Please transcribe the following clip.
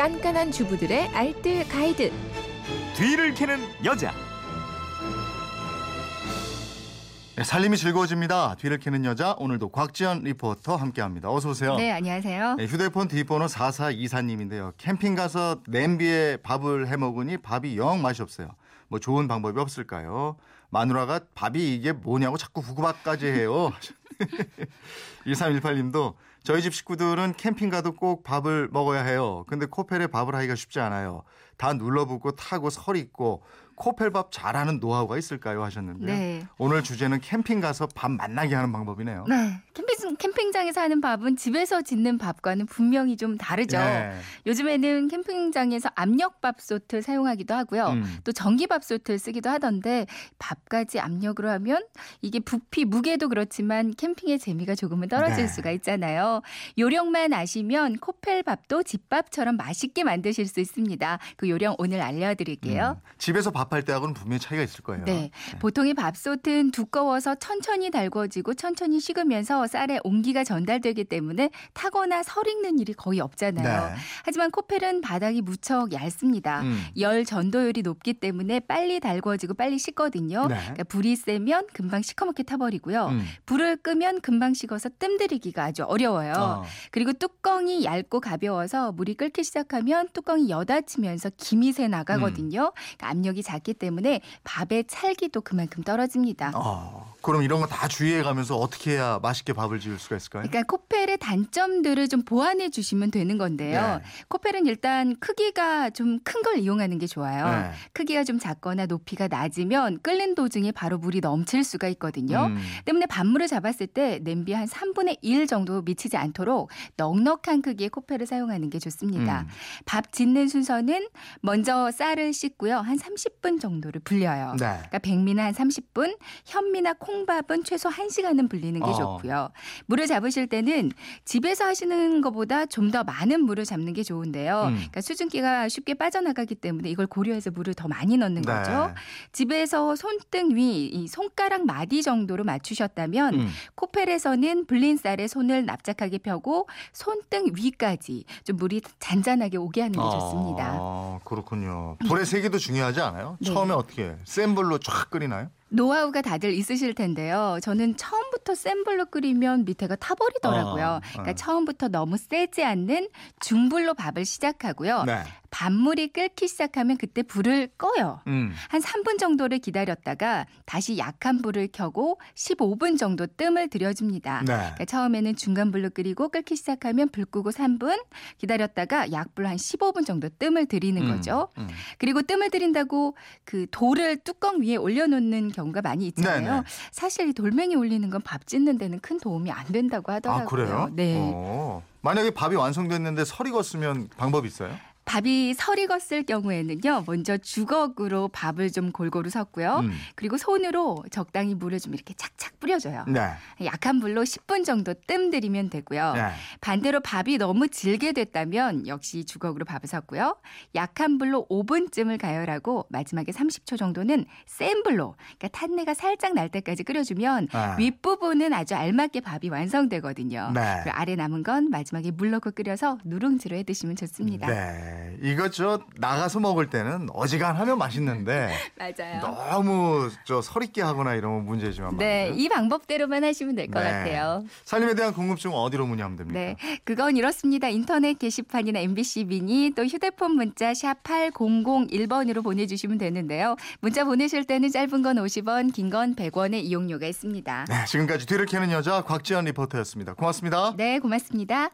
깐깐한 주부들의 알뜰 가이드. 뒤를 캐는 여자. 네, 살림이 즐거워집니다. 뒤를 캐는 여자 오늘도 곽지연 리포터 함께합니다. 어서 오세요. 네, 안녕하세요. 네, 휴대폰 뒷번호 4424님인데요. 캠핑 가서 냄비에 밥을 해 먹으니 밥이 영 맛이 없어요. 뭐 좋은 방법이 없을까요? 마누라가 밥이 이게 뭐냐고 자꾸 구구밥까지 해요. 1318님도 저희 집 식구들은 캠핑 가도 꼭 밥을 먹어야 해요. 근데 코펠에 밥을 하기가 쉽지 않아요. 다 눌러붙고 타고 설 있고 코펠 밥 잘하는 노하우가 있을까요 하셨는데 네. 오늘 주제는 캠핑 가서 밥 만나게 하는 방법이네요. 네. 캠핑, 캠핑장에서 하는 밥은 집에서 짓는 밥과는 분명히 좀 다르죠. 네. 요즘에는 캠핑장에서 압력밥솥을 사용하기도 하고요. 음. 또 전기밥솥을 쓰기도 하던데 밥까지 압력으로 하면 이게 부피 무게도 그렇지만 캠핑의 재미가 조금은 떨어질 네. 수가 있잖아요. 요령만 아시면 코펠 밥도 집밥처럼 맛있게 만드실 수 있습니다. 그 요령 오늘 알려드릴게요. 음. 집에서 밥할 때하고는 분명히 차이가 있을 거예요. 네. 보통의 밥솥은 두꺼워서 천천히 달궈지고 천천히 식으면서 쌀에 온기가 전달되기 때문에 타거나 설 익는 일이 거의 없잖아요. 네. 하지만 코펠은 바닥이 무척 얇습니다. 음. 열 전도율이 높기 때문에 빨리 달궈지고 빨리 식거든요. 네. 그러니까 불이 세면 금방 시커멓게 타버리고요. 음. 불을 끄면 금방 식어서 뜸들이기가 아주 어려워요. 어. 그리고 뚜껑이 얇고 가벼워서 물이 끓기 시작하면 뚜껑이 여닫히면서 김이 새 나가거든요. 그러니까 압력이 작기 때문에 밥의 찰기도 그만큼 떨어집니다. 어, 그럼 이런 거 다 주의해 가면서 어떻게 해야 맛있게 밥을 지을 수가 있을까요? 그러니까 코펠의 단점들을 좀 보완해 주시면 되는 건데요. 네. 코펠은 일단 크기가 좀 큰 걸 이용하는 게 좋아요. 네. 크기가 좀 작거나 높이가 낮으면 끓는 도중에 바로 물이 넘칠 수가 있거든요. 음. 때문에 밥물을 잡았을 때 냄비 한 3분의 1 정도 미치지 않도록 넉넉한 크기의 코펠을 사용하는 게 좋습니다. 음. 밥 짓는 순서는 먼저 쌀을 씻고요. 한 30분 정도를 불려요. 네. 그러니까 백미는 한 30분, 현미나 콩밥은 최소 1시간은 불리는 게 어. 좋고요. 물을 잡으실 때는 집에서 하시는 것보다 좀 더 많은 물을 잡는 게 좋은데요. 음. 그러니까 수증기가 쉽게 빠져나가기 때문에 이걸 고려해서 물을 더 많이 넣는 네. 거죠. 집에서 손등 위, 이 손가락 마디 정도로 맞추셨다면 음. 코펠에서는 불린 쌀에 손을 납작하게 펴고 손등 위까지 좀 물이 잔잔하게 오게 하는 게 좋습니다. 아, 그렇군요. 불의 세기도 중요하지 않아요? 네. 처음에 어떻게? 센 불로 쫙 끓이나요? 노하우가 다들 있으실 텐데요. 저는 처음 부터 센 불로 끓이면 밑에가 타버리더라고요. 어, 어. 그러니까 처음부터 너무 세지 않는 중불로 밥을 시작하고요. 네. 밥물이 끓기 시작하면 그때 불을 꺼요. 음. 한 3분 정도를 기다렸다가 다시 약한 불을 켜고 15분 정도 뜸을 들여줍니다. 네. 그러니까 처음에는 중간 불로 끓이고 끓기 시작하면 불 끄고 3분 기다렸다가 약불 한 15분 정도 뜸을 들이는 음, 거죠. 음. 그리고 뜸을 들인다고 그 돌을 뚜껑 위에 올려놓는 경우가 많이 있잖아요. 네네. 사실 이 돌멩이 올리는 건 밥 짓는 데는 큰 도움이 안 된다고 하더라고요. 아, 그래요? 네. 어. 만약에 밥이 완성됐는데 설이 익었으면 방법이 있어요? 밥이 설이 익었을 경우에는요. 먼저 주걱으로 밥을 좀 골고루 섞고요. 음. 그리고 손으로 적당히 물을 좀 이렇게 착착 뿌려줘요. 네. 약한 불로 10분 정도 뜸 들이면 되고요. 네. 반대로 밥이 너무 질게 됐다면 역시 주걱으로 밥을 섞고요. 약한 불로 5분쯤을 가열하고 마지막에 30초 정도는 센 불로 그러니까 탄내가 살짝 날 때까지 끓여주면 아. 윗부분은 아주 알맞게 밥이 완성되거든요. 네. 그리고 아래 남은 건 마지막에 물 넣고 끓여서 누룽지로 해 드시면 좋습니다. 네. 이거 저 나가서 먹을 때는 어지간하면 맛있는데 맞아요. 너무 저 설익게 하거나 이러면 문제지만 네, 말이죠. 이 방법대로만 하시면 될것 네. 같아요. 살림에 대한 궁금증 어디로 문의하면 됩니까? 네, 그건 이렇습니다. 인터넷 게시판이나 MBC 미니 또 휴대폰 문자 샵 8001번으로 보내주시면 되는데요. 문자 보내실 때는 짧은 건 50원, 긴 건 100원의 이용료가 있습니다. 네, 지금까지 뒤를 캐는 여자 곽지연 리포터였습니다. 고맙습니다. 네, 고맙습니다.